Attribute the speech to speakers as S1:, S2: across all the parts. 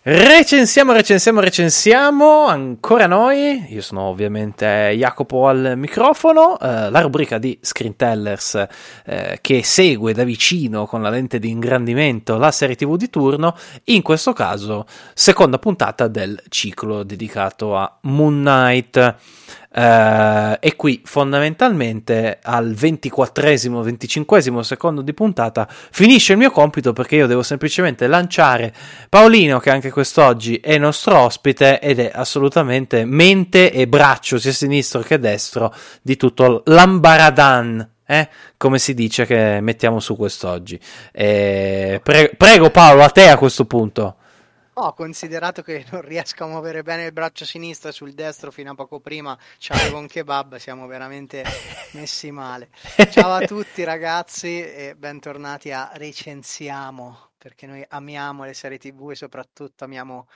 S1: Recensiamo, recensiamo, recensiamo, ancora noi, io sono ovviamente Jacopo al microfono, eh, la rubrica di Screentellers eh, che segue da vicino con la lente di ingrandimento la serie tv di turno, in questo caso seconda puntata del ciclo dedicato a Moon Knight. Uh, e qui fondamentalmente al 24esimo, 25esimo secondo di puntata finisce il mio compito perché io devo semplicemente lanciare Paolino, che anche quest'oggi è nostro ospite ed è assolutamente mente e braccio sia sinistro che destro di tutto l'ambaradan. Eh? come si dice che mettiamo su quest'oggi. Eh, pre- prego Paolo, a te a questo punto.
S2: Ho considerato che non riesco a muovere bene il braccio sinistro sul destro fino a poco prima c'avevo un kebab, siamo veramente messi male. Ciao a tutti ragazzi e bentornati a Recensiamo, perché noi amiamo le serie tv e soprattutto amiamo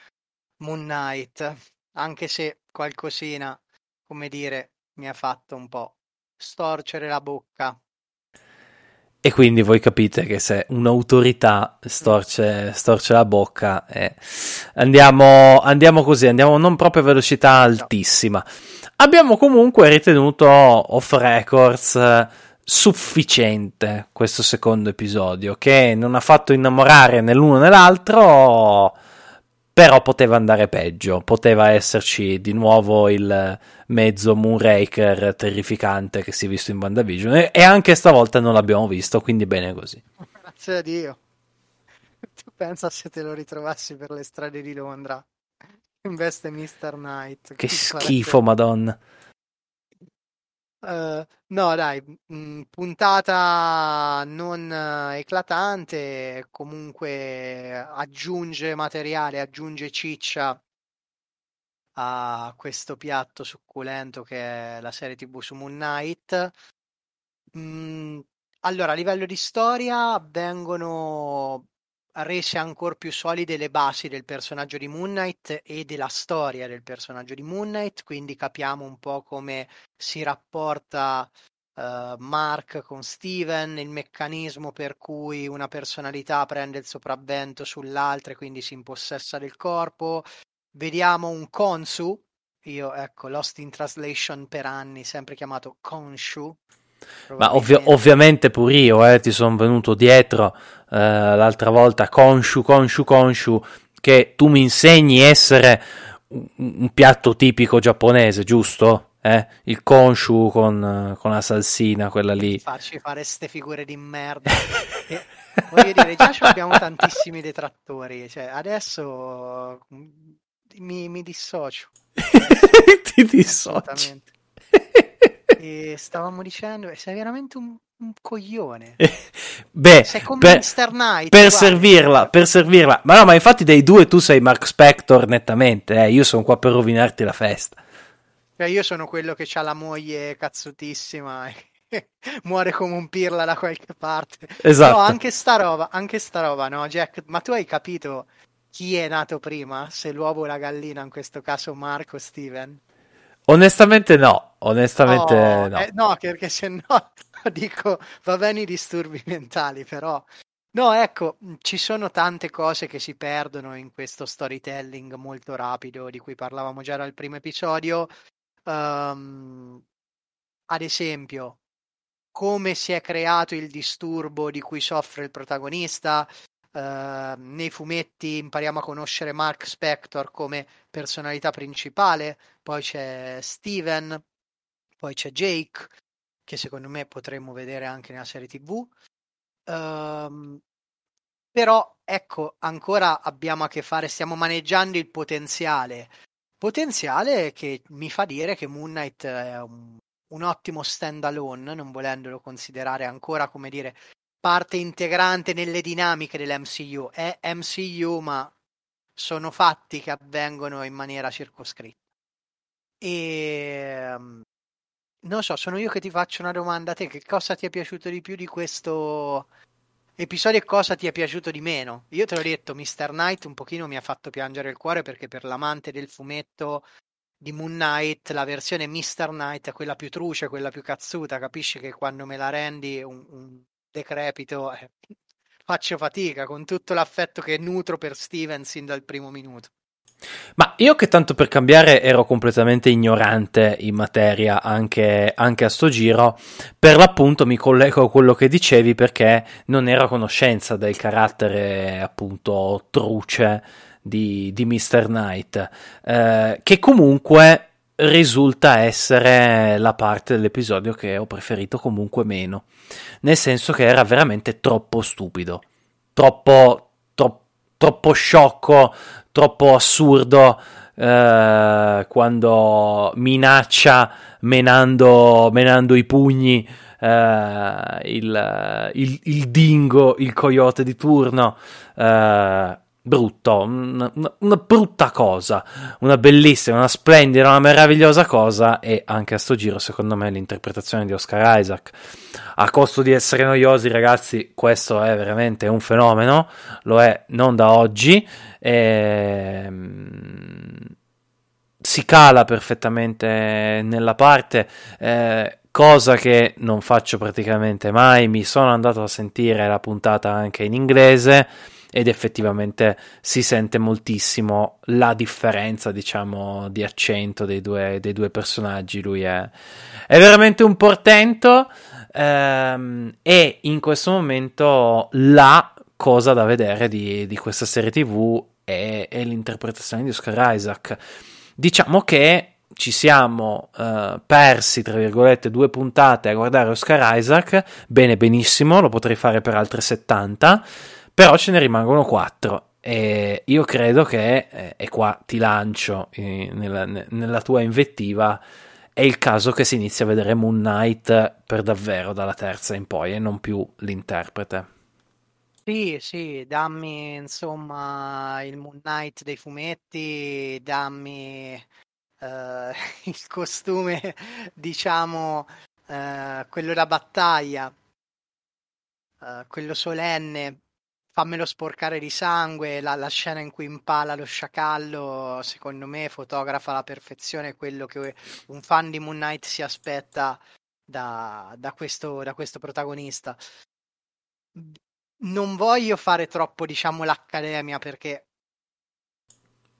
S2: Moon Knight, anche se qualcosina, come dire, mi ha fatto un po' storcere la bocca
S1: e quindi voi capite che se un'autorità storce, storce la bocca, eh, andiamo, andiamo così, andiamo non proprio a velocità altissima. Abbiamo comunque ritenuto off records eh, sufficiente questo secondo episodio, che non ha fatto innamorare né l'uno né l'altro, però poteva andare peggio, poteva esserci di nuovo il mezzo Moonraker terrificante che si è visto in WandaVision e anche stavolta non l'abbiamo visto, quindi bene così.
S2: Grazie a Dio. Tu pensa se te lo ritrovassi per le strade di Londra. Investe Mr. Knight.
S1: Che schifo, madonna.
S2: Uh, no, dai, mh, mm, puntata non eclatante, comunque aggiunge materiale, aggiunge ciccia a questo piatto succulento che è la serie TV su Moon Knight. Mm, allora, a livello di storia vengono rese ancora più solide le basi del personaggio di Moon Knight e della storia del personaggio di Moon Knight, quindi capiamo un po' come si rapporta uh, Mark con Steven, il meccanismo per cui una personalità prende il sopravvento sull'altra e quindi si impossessa del corpo, vediamo un Konsu, io ecco, Lost in Translation per anni, sempre chiamato Konshu.
S1: Ma ovvio, ovviamente pure io eh, ti sono venuto dietro eh, l'altra volta, Konshu, Konshu, Konshu, che tu mi insegni essere un, piatto tipico giapponese, giusto? Eh? Il Konshu con, con, la salsina, quella lì.
S2: Farci fare ste figure di merda. e, voglio dire, già abbiamo tantissimi detrattori, cioè adesso mi, mi dissocio.
S1: Ti dissoci.
S2: e stavamo dicendo, sei veramente un, un coglione.
S1: Beh, per, Knight, per servirla, per servirla. Ma no, ma infatti dei due tu sei Mark Spector nettamente, eh. io sono qua per rovinarti la festa.
S2: Cioè, io sono quello che ha la moglie cazzutissima e muore come un pirla da qualche parte.
S1: Esatto.
S2: No, anche sta roba, anche sta roba, no, Jack, ma tu hai capito chi è nato prima, se l'uovo o la gallina, in questo caso Marco o Steven?
S1: Onestamente no, onestamente
S2: oh,
S1: no.
S2: Eh, no, perché se no dico va bene i disturbi mentali, però no, ecco, ci sono tante cose che si perdono in questo storytelling molto rapido di cui parlavamo già dal primo episodio. Um, ad esempio, come si è creato il disturbo di cui soffre il protagonista, Uh, nei fumetti impariamo a conoscere Mark Spector come personalità principale, poi c'è Steven, poi c'è Jake, che secondo me potremmo vedere anche nella serie TV. Uh, ehm, però ecco, ancora abbiamo a che fare, stiamo maneggiando il potenziale. Potenziale che mi fa dire che Moon Knight è un, un ottimo stand alone, non volendolo considerare ancora come dire parte integrante nelle dinamiche dell'MCU. È MCU, ma sono fatti che avvengono in maniera circoscritta. E ehm, non so, sono io che ti faccio una domanda a te, che cosa ti è piaciuto di più di questo episodio e cosa ti è piaciuto di meno? Io te l'ho detto, Mr. Knight un pochino mi ha fatto piangere il cuore perché per l'amante del fumetto di Moon Knight, la versione Mr. Knight è quella più truce, quella più cazzuta, capisci che quando me la rendi un, un decrepito eh, faccio fatica con tutto l'affetto che nutro per Steven sin dal primo minuto.
S1: Ma io che tanto per cambiare ero completamente ignorante in materia anche, anche, a sto giro, per l'appunto mi collego a quello che dicevi perché non ero a conoscenza del carattere appunto truce di, di Mr. Knight, eh, che comunque risulta essere la parte dell'episodio che ho preferito comunque meno, nel senso che era veramente troppo stupido, troppo, tro- troppo sciocco, troppo assurdo eh, quando minaccia menando, menando i pugni eh, il, il, il, dingo, il coyote di turno. Eh, brutto, una, una, una, brutta cosa, una bellissima, una splendida, una meravigliosa cosa e anche a sto giro secondo me l'interpretazione di Oscar Isaac. A costo di essere noiosi ragazzi questo è veramente un fenomeno, lo è non da oggi e, ehm, si cala perfettamente nella parte eh, cosa che non faccio praticamente mai mi sono andato a sentire la puntata anche in inglese ed effettivamente si sente moltissimo la differenza, diciamo, di accento dei due, dei due personaggi. Lui è, è, veramente un portento ehm, e in questo momento la cosa da vedere di, di questa serie TV è, è, l'interpretazione di Oscar Isaac. Diciamo che ci siamo uh, persi, tra virgolette, due puntate a guardare Oscar Isaac, bene benissimo, lo potrei fare per altre 70 però ce ne rimangono quattro. E io credo che, eh, e qua ti lancio eh, nella, nella, tua invettiva, è il caso che si inizi a vedere Moon Knight per davvero dalla terza in poi e non più l'interprete.
S2: Sì, sì, dammi insomma il Moon Knight dei fumetti, dammi eh, il costume, diciamo, eh, quello da battaglia, eh, quello solenne fammelo sporcare di sangue, la, la, scena in cui impala lo sciacallo, secondo me fotografa alla perfezione quello che un fan di Moon Knight si aspetta da, da, questo, da questo protagonista. Non voglio fare troppo, diciamo, l'accademia perché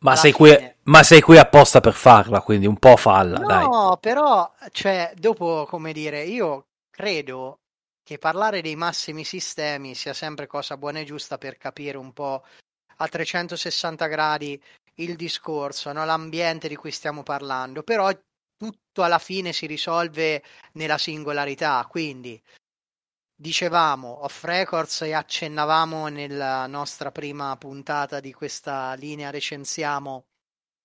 S1: ma sei, qui, ma sei, qui, apposta per farla, quindi un po' falla,
S2: no,
S1: dai.
S2: No, però, cioè, dopo, come dire, io credo che parlare dei massimi sistemi sia sempre cosa buona e giusta per capire un po' a 360 gradi il discorso, no? l'ambiente di cui stiamo parlando, però tutto alla fine si risolve nella singolarità, quindi dicevamo off records e accennavamo nella nostra prima puntata di questa linea recensiamo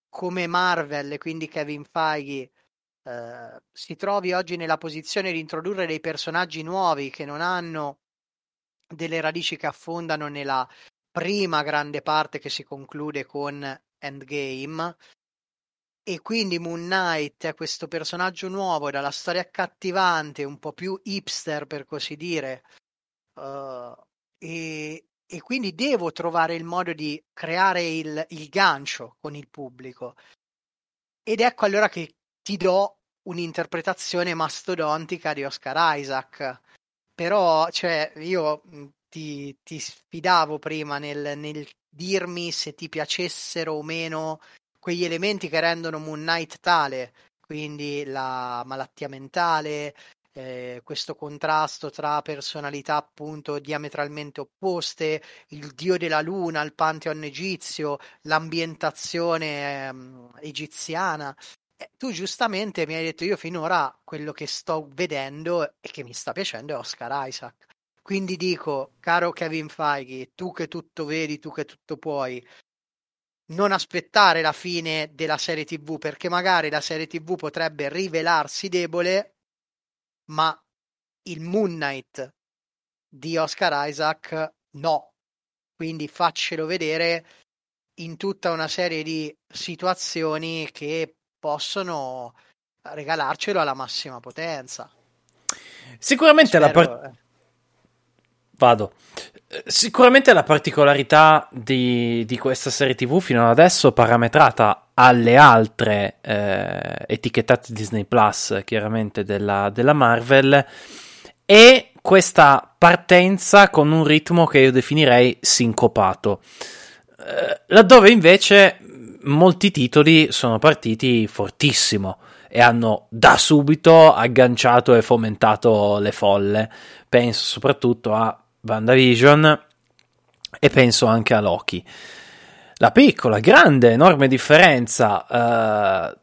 S2: come Marvel e quindi Kevin Feige eh, si trovi oggi nella posizione di introdurre dei personaggi nuovi che non hanno delle radici che affondano nella prima grande parte che si conclude con Endgame. E quindi Moon Knight è questo personaggio nuovo dalla storia accattivante, un po' più hipster per così dire. Uh, e, e, quindi devo trovare il modo di creare il, il gancio con il pubblico. Ed ecco allora che ti do un'interpretazione mastodontica di Oscar Isaac. Però, cioè, io ti, ti sfidavo prima nel, nel, dirmi se ti piacessero o meno quegli elementi che rendono Moon Knight tale, quindi la malattia mentale, eh, questo contrasto tra personalità appunto diametralmente opposte, il dio della luna, il pantheon egizio, l'ambientazione ehm, egiziana. Eh, tu giustamente mi hai detto io finora quello che sto vedendo e che mi sta piacendo è Oscar Isaac. Quindi dico, caro Kevin Feige, tu che tutto vedi, tu che tutto puoi, non aspettare la fine della serie TV perché magari la serie TV potrebbe rivelarsi debole, ma il Moon Knight di Oscar Isaac no. Quindi faccelo vedere in tutta una serie di situazioni che possono regalarcelo alla massima potenza.
S1: Sicuramente Spero, la part- eh. Vado. Sicuramente la particolarità di, di, questa serie TV fino ad adesso, parametrata alle altre eh, etichettate Disney Plus, chiaramente della, della Marvel, è questa partenza con un ritmo che io definirei sincopato. Eh, laddove invece molti titoli sono partiti fortissimo e hanno da subito agganciato e fomentato le folle. Penso soprattutto a WandaVision e penso anche a Loki. La piccola, grande, enorme differenza eh,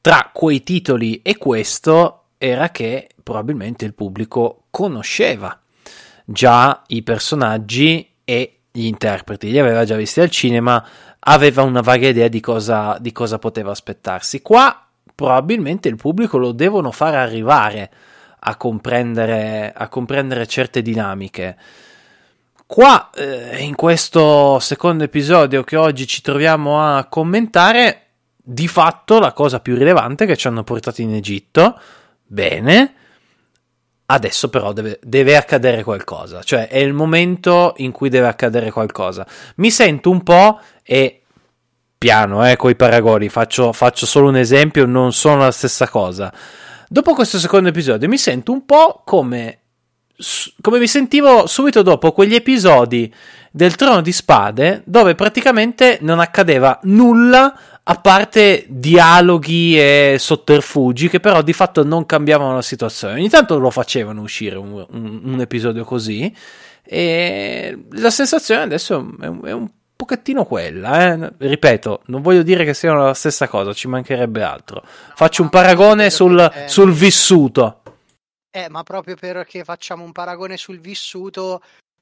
S1: tra quei titoli e questo era che probabilmente il pubblico conosceva già i personaggi e gli interpreti, li aveva già visti al cinema, aveva una vaga idea di cosa, di cosa poteva aspettarsi. Qua probabilmente il pubblico lo devono far arrivare a comprendere, a comprendere certe dinamiche. Qua, eh, in questo secondo episodio che oggi ci troviamo a commentare, di fatto la cosa più rilevante che ci hanno portato in Egitto, bene, adesso però deve, deve, accadere qualcosa, cioè è il momento in cui deve accadere qualcosa. Mi sento un po' e piano, eh, con paragoni, faccio, faccio solo un esempio, non sono la stessa cosa. Dopo questo secondo episodio mi sento un po' come, come mi sentivo subito dopo quegli episodi del Trono di Spade dove praticamente non accadeva nulla a parte dialoghi e sotterfugi che però di fatto non cambiavano la situazione. Ogni tanto lo facevano uscire un, un, un episodio così e la sensazione adesso è un, è un pochettino quella, eh? ripeto, non voglio dire che siano la stessa cosa, ci mancherebbe altro. Faccio un paragone sul, sul vissuto.
S2: Eh, ma proprio perché facciamo un paragone sul vissuto,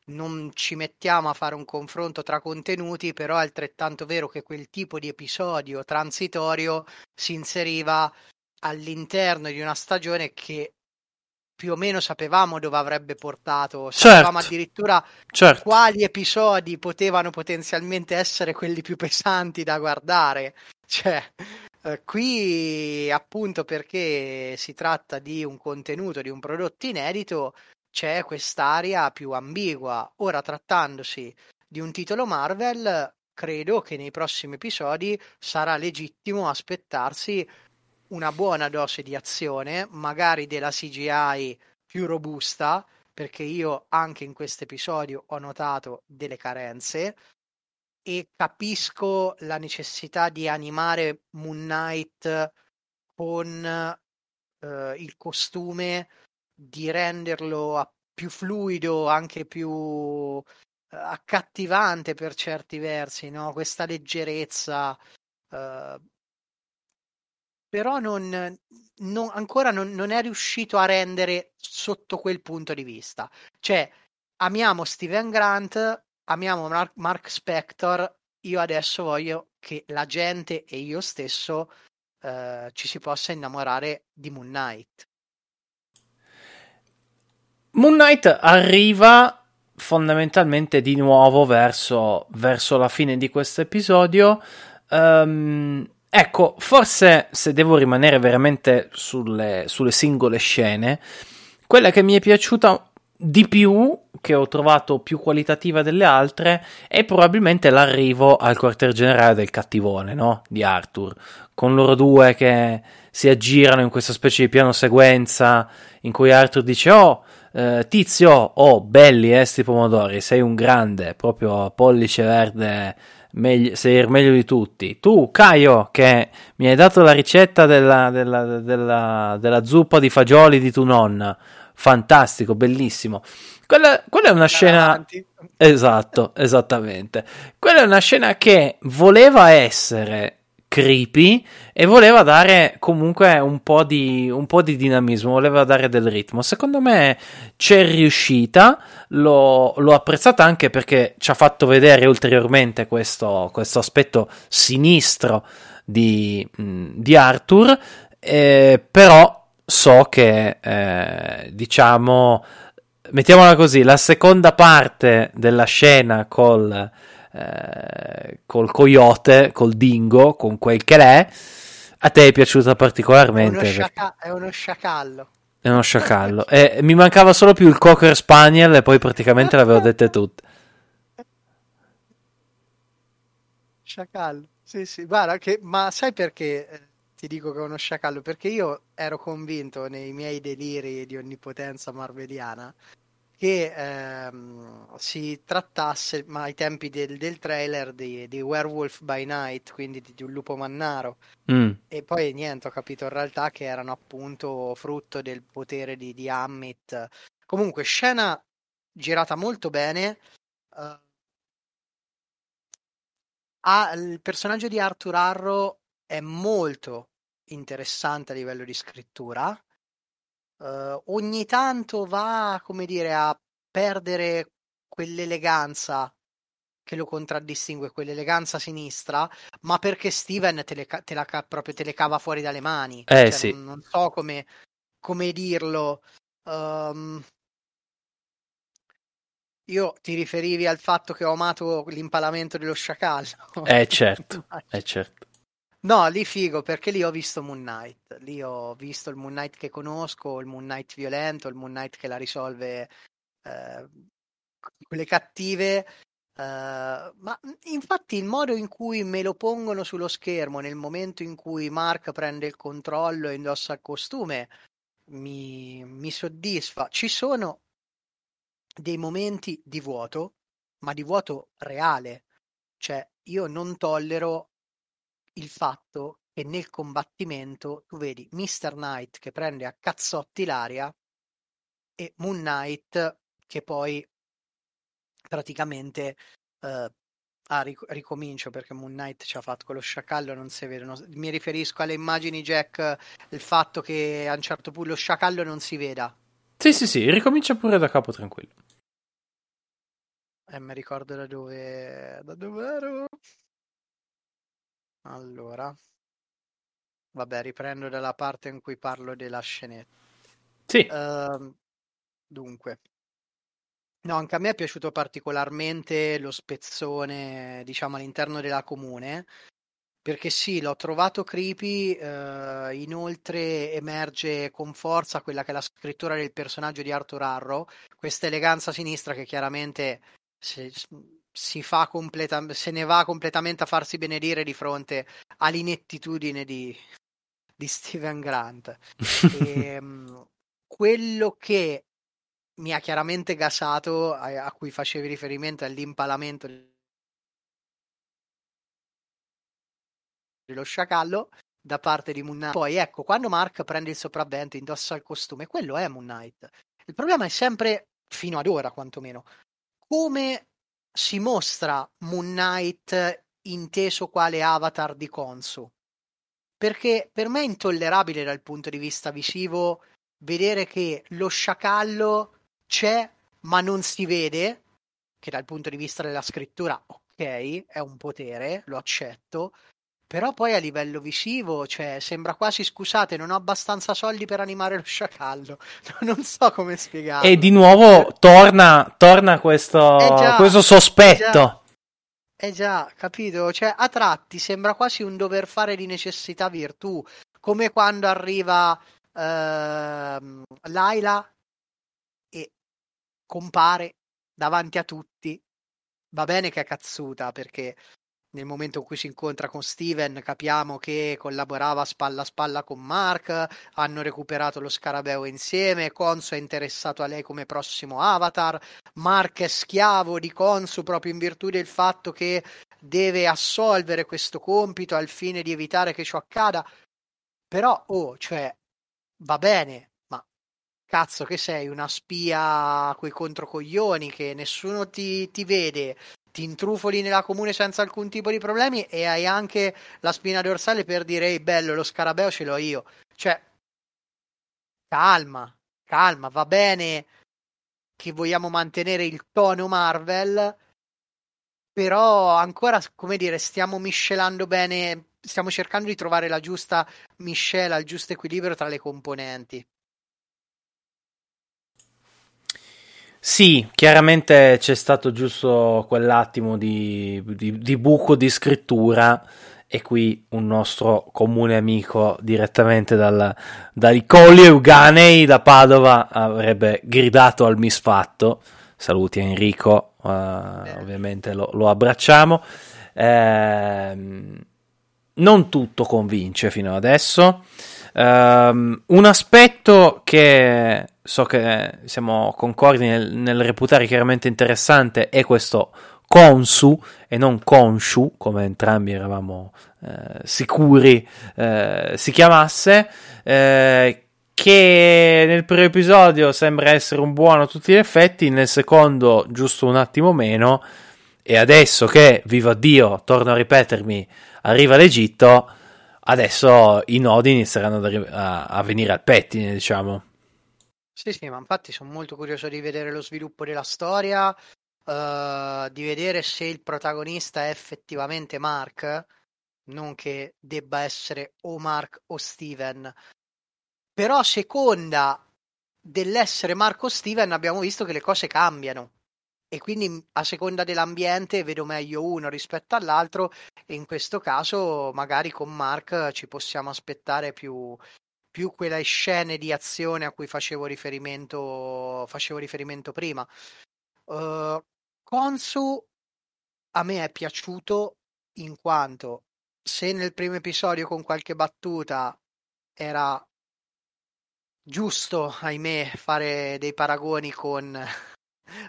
S2: non ci mettiamo a fare un confronto tra contenuti, però è altrettanto vero che quel tipo di episodio transitorio si inseriva all'interno di una stagione che più o meno sapevamo dove avrebbe portato, sapevamo certo. addirittura certo. quali episodi potevano potenzialmente essere quelli più pesanti da guardare. Cioè, eh, qui appunto perché si tratta di un contenuto, di un prodotto inedito, c'è quest'area più ambigua. Ora, trattandosi di un titolo Marvel, credo che nei prossimi episodi sarà legittimo aspettarsi una buona dose di azione, magari della CGI più robusta, perché io anche in questo episodio ho notato delle carenze e capisco la necessità di animare Moon Knight con eh, il costume, di renderlo più fluido, anche più eh, accattivante per certi versi, no? questa leggerezza. Eh, però non, non, ancora non, non, è riuscito a rendere sotto quel punto di vista. Cioè, amiamo Steven Grant, amiamo Mark, Mark Spector, io adesso voglio che la gente e io stesso eh, ci si possa innamorare di Moon Knight.
S1: Moon Knight arriva fondamentalmente di nuovo verso, verso la fine di questo episodio. Um, Ecco, forse se devo rimanere veramente sulle, sulle singole scene, quella che mi è piaciuta di più, che ho trovato più qualitativa delle altre, è probabilmente l'arrivo al quartier generale del cattivone, no? Di Arthur, con loro due che si aggirano in questa specie di piano sequenza in cui Arthur dice: Oh, eh, tizio, oh, belli, eh, sti pomodori, sei un grande, proprio pollice verde meglio, sei il meglio di tutti. Tu, Caio, che mi hai dato la ricetta della, della, della, della zuppa di fagioli di tua nonna, fantastico, bellissimo. Quella, quella è una scena. Avanti. Esatto, esattamente. Quella è una scena che voleva essere creepy e voleva dare comunque un po, di, un po' di dinamismo, voleva dare del ritmo. Secondo me c'è riuscita, l'ho, l'ho apprezzata anche perché ci ha fatto vedere ulteriormente questo, questo aspetto sinistro di, di Arthur, eh, però so che eh, diciamo mettiamola così, la seconda parte della scena col, eh, col coyote, col dingo, con quel che l'è, a te è piaciuta particolarmente. È uno,
S2: sciaca- è uno sciacallo.
S1: È uno sciacallo. e mi mancava solo più il Cocker Spaniel e poi praticamente le avevo dette tutte.
S2: Sciacallo. Sì, sì, guarda che, ma sai perché eh, ti dico che è uno sciacallo? Perché io ero convinto nei miei deliri di onnipotenza marveliana che ehm, si trattasse, ma ai tempi del, del trailer, di, di, Werewolf by Night, quindi di, di un lupo mannaro. Mm. E poi niente, ho capito in realtà che erano appunto frutto del potere di, di Hammett. Comunque, scena girata molto bene. Uh, ah, il personaggio di Arthur Arrow è molto interessante a livello di scrittura uh, ogni tanto va, come dire, a perdere quell'eleganza che lo contraddistingue, quell'eleganza sinistra, ma perché Steven te, le, te la proprio te le cava fuori dalle mani.
S1: Eh, cioè, sì.
S2: non, non, so come, come dirlo. Um, io ti riferivi al fatto che ho amato l'impalamento dello sciacallo.
S1: Eh certo, eh certo.
S2: No, lì figo perché lì ho visto Moon Knight. Lì ho visto il Moon Knight che conosco, il Moon Knight violento, il Moon Knight che la risolve eh, quelle cattive. Uh, ma infatti il modo in cui me lo pongono sullo schermo nel momento in cui Mark prende il controllo e indossa il costume mi, mi soddisfa. Ci sono dei momenti di vuoto, ma di vuoto reale. Cioè, io non tollero il fatto che nel combattimento tu vedi Mr. Knight che prende a cazzotti l'aria e Moon Knight che poi praticamente uh, ah, ric- ricomincio perché Moon Knight ci ha fatto con lo sciacallo non si vede mi riferisco alle immagini Jack il fatto che a un certo punto lo sciacallo non si veda
S1: sì sì sì ricomincia pure da capo tranquillo
S2: eh mi ricordo da dove da dove ero allora, vabbè, riprendo dalla parte in cui parlo della scenetta.
S1: Sì.
S2: Uh, dunque, no, anche a me è piaciuto particolarmente lo spezzone, diciamo, all'interno della comune, perché sì, l'ho trovato creepy, uh, inoltre emerge con forza quella che è la scrittura del personaggio di Arthur Arrow, questa eleganza sinistra che chiaramente se, si fa completa- se ne va completamente a farsi benedire di fronte all'inettitudine di, di Steven Grant. e, ehm, quello che mi ha chiaramente gasato, a, a cui facevi riferimento, è l'impalamento dello sciacallo da parte di Moon Knight. Poi ecco, quando Mark prende il sopravvento, indossa il costume, quello è Moon Knight. Il problema è sempre, fino ad ora quantomeno, come si mostra Moon Knight inteso quale avatar di Konsu. Perché per me è intollerabile dal punto di vista visivo vedere che lo sciacallo c'è ma non si vede, che dal punto di vista della scrittura, ok, è un potere, lo accetto, però poi a livello visivo, cioè, sembra quasi, scusate, non ho abbastanza soldi per animare lo sciacallo. Non so come spiegarlo.
S1: E di nuovo torna, torna questo, eh già, questo sospetto.
S2: Eh già, eh già, capito? Cioè, a tratti sembra quasi un dover fare di necessità virtù. Come quando arriva uh, Laila e compare davanti a tutti. Va bene che è cazzuta perché nel momento in cui si incontra con Steven capiamo che collaborava spalla a spalla con Mark, hanno recuperato lo scarabeo insieme, Consu è interessato a lei come prossimo avatar, Mark è schiavo di Consu proprio in virtù del fatto che deve assolvere questo compito al fine di evitare che ciò accada. Però, oh, cioè, va bene, ma cazzo che sei una spia coi controcoglioni che nessuno ti, ti vede, ti intrufoli nella comune senza alcun tipo di problemi e hai anche la spina dorsale per dire ehi bello lo scarabeo ce l'ho io. Cioè calma calma va bene che vogliamo mantenere il tono Marvel però ancora come dire stiamo miscelando bene stiamo cercando di trovare la giusta miscela il giusto equilibrio tra le componenti
S1: Sì, chiaramente c'è stato giusto quell'attimo di, di, di, buco di scrittura e qui un nostro comune amico direttamente dal, dai Colli Euganei da Padova avrebbe gridato al misfatto. Saluti Enrico, uh, ovviamente lo, lo abbracciamo. Eh, non tutto convince fino adesso. Um, un aspetto che so che siamo concordi nel, nel, reputare chiaramente interessante è questo Consu e non Conshu, come entrambi eravamo eh, sicuri eh, si chiamasse. Eh, che nel primo episodio sembra essere un buono a tutti gli effetti, nel secondo giusto un attimo meno. E adesso che, viva Dio, torno a ripetermi, arriva l'Egitto, adesso i nodi inizieranno a, a venire al pettine, diciamo.
S2: Sì, sì, ma infatti sono molto curioso di vedere lo sviluppo della storia, uh, di vedere se il protagonista è effettivamente Mark, non che debba essere o Mark o Steven. Però a seconda dell'essere Mark o Steven abbiamo visto che le cose cambiano e quindi a seconda dell'ambiente vedo meglio uno rispetto all'altro e in questo caso magari con Mark ci possiamo aspettare più, più quelle scene di azione a cui facevo riferimento, facevo riferimento prima. Uh, Konsu a me è piaciuto in quanto se nel primo episodio con qualche battuta era giusto, ahimè, fare dei paragoni con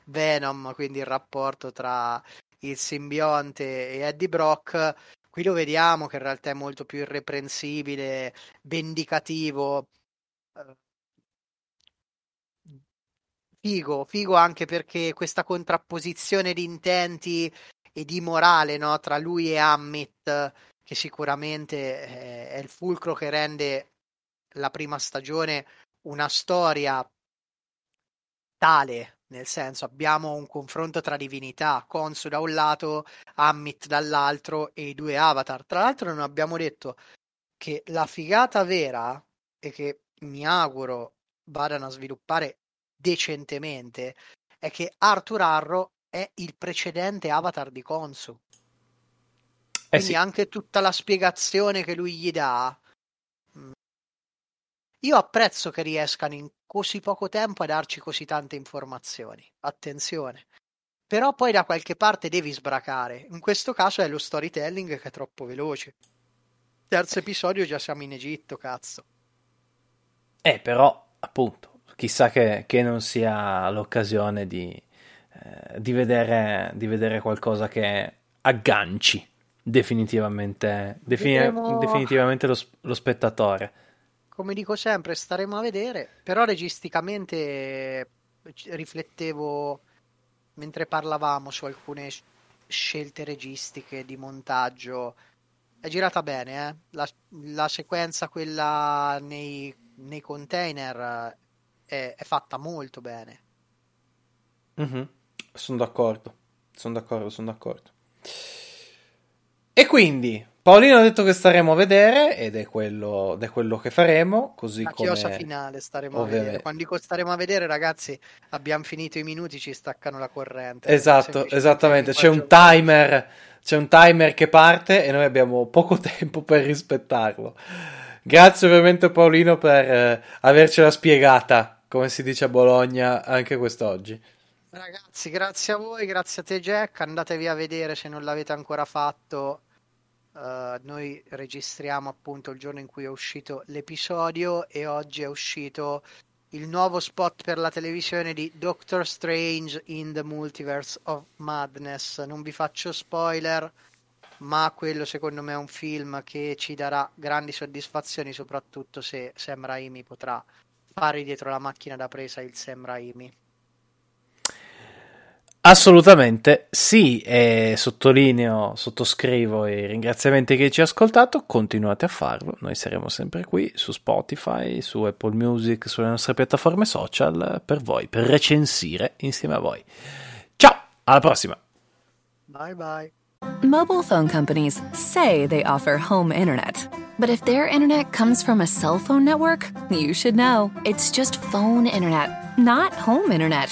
S2: Venom, quindi il rapporto tra il simbionte e Eddie Brock. Qui lo vediamo che in realtà è molto più irreprensibile, vendicativo. Eh, figo, figo anche perché questa contrapposizione di intenti e di morale no, tra lui e Hammett, che sicuramente è il fulcro che rende la prima stagione una storia tale nel senso, abbiamo un confronto tra divinità, Konsu da un lato, Ammit dall'altro e i due avatar. Tra l'altro non abbiamo detto che la figata vera e che mi auguro vadano a sviluppare decentemente è che Arthur Arro è il precedente avatar di Konsu. Eh Quindi sì. anche tutta la spiegazione che lui gli dà. Mm, io apprezzo che riescano in così poco tempo a darci così tante informazioni. Attenzione. Però poi da qualche parte devi sbracare. In questo caso è lo storytelling che è troppo veloce. Terzo episodio già siamo in Egitto, cazzo.
S1: Eh, però, appunto, chissà che, che non sia l'occasione di, eh, di, vedere, di vedere qualcosa che agganci definitivamente, defini- definitivamente lo, lo spettatore
S2: come dico sempre, staremo a vedere, però registicamente eh, riflettevo mentre parlavamo su alcune scelte registiche di montaggio. È girata bene, eh? la, la, sequenza, quella nei, nei container, è, è, fatta molto bene.
S1: Mm-hmm. Sono d'accordo, sono d'accordo, sono d'accordo. E quindi, Paolino ha detto che staremo a vedere ed è quello, ed è quello che faremo. Così
S2: la
S1: come...
S2: chiosa finale staremo Ovviamente. a vedere. Quando dico staremo a vedere, ragazzi, abbiamo finito i minuti, ci staccano la corrente.
S1: Esatto, esattamente. C'è un timer, c'è un timer che parte e noi abbiamo poco tempo per rispettarlo. Grazie ovviamente Paolino per eh, avercela spiegata, come si dice a Bologna, anche quest'oggi.
S2: Ragazzi, grazie a voi, grazie a te Jack, andatevi a vedere se non l'avete ancora fatto Uh, noi registriamo appunto il giorno in cui è uscito l'episodio e oggi è uscito il nuovo spot per la televisione di Doctor Strange in the Multiverse of Madness. Non vi faccio spoiler, ma quello secondo me è un film che ci darà grandi soddisfazioni, soprattutto se Sam Raimi potrà fare dietro la macchina da presa il Sam Raimi.
S1: Assolutamente sì, e sottolineo, sottoscrivo i ringraziamenti che ci ha ascoltato, continuate a farlo, noi saremo sempre qui su Spotify, su Apple Music, sulle nostre piattaforme social per voi, per recensire insieme a voi. Ciao, alla prossima!
S2: Bye bye.
S3: Mobile phone companies say they offer home internet, but if their internet comes from a cell phone network, you should know, it's just phone internet, not home internet.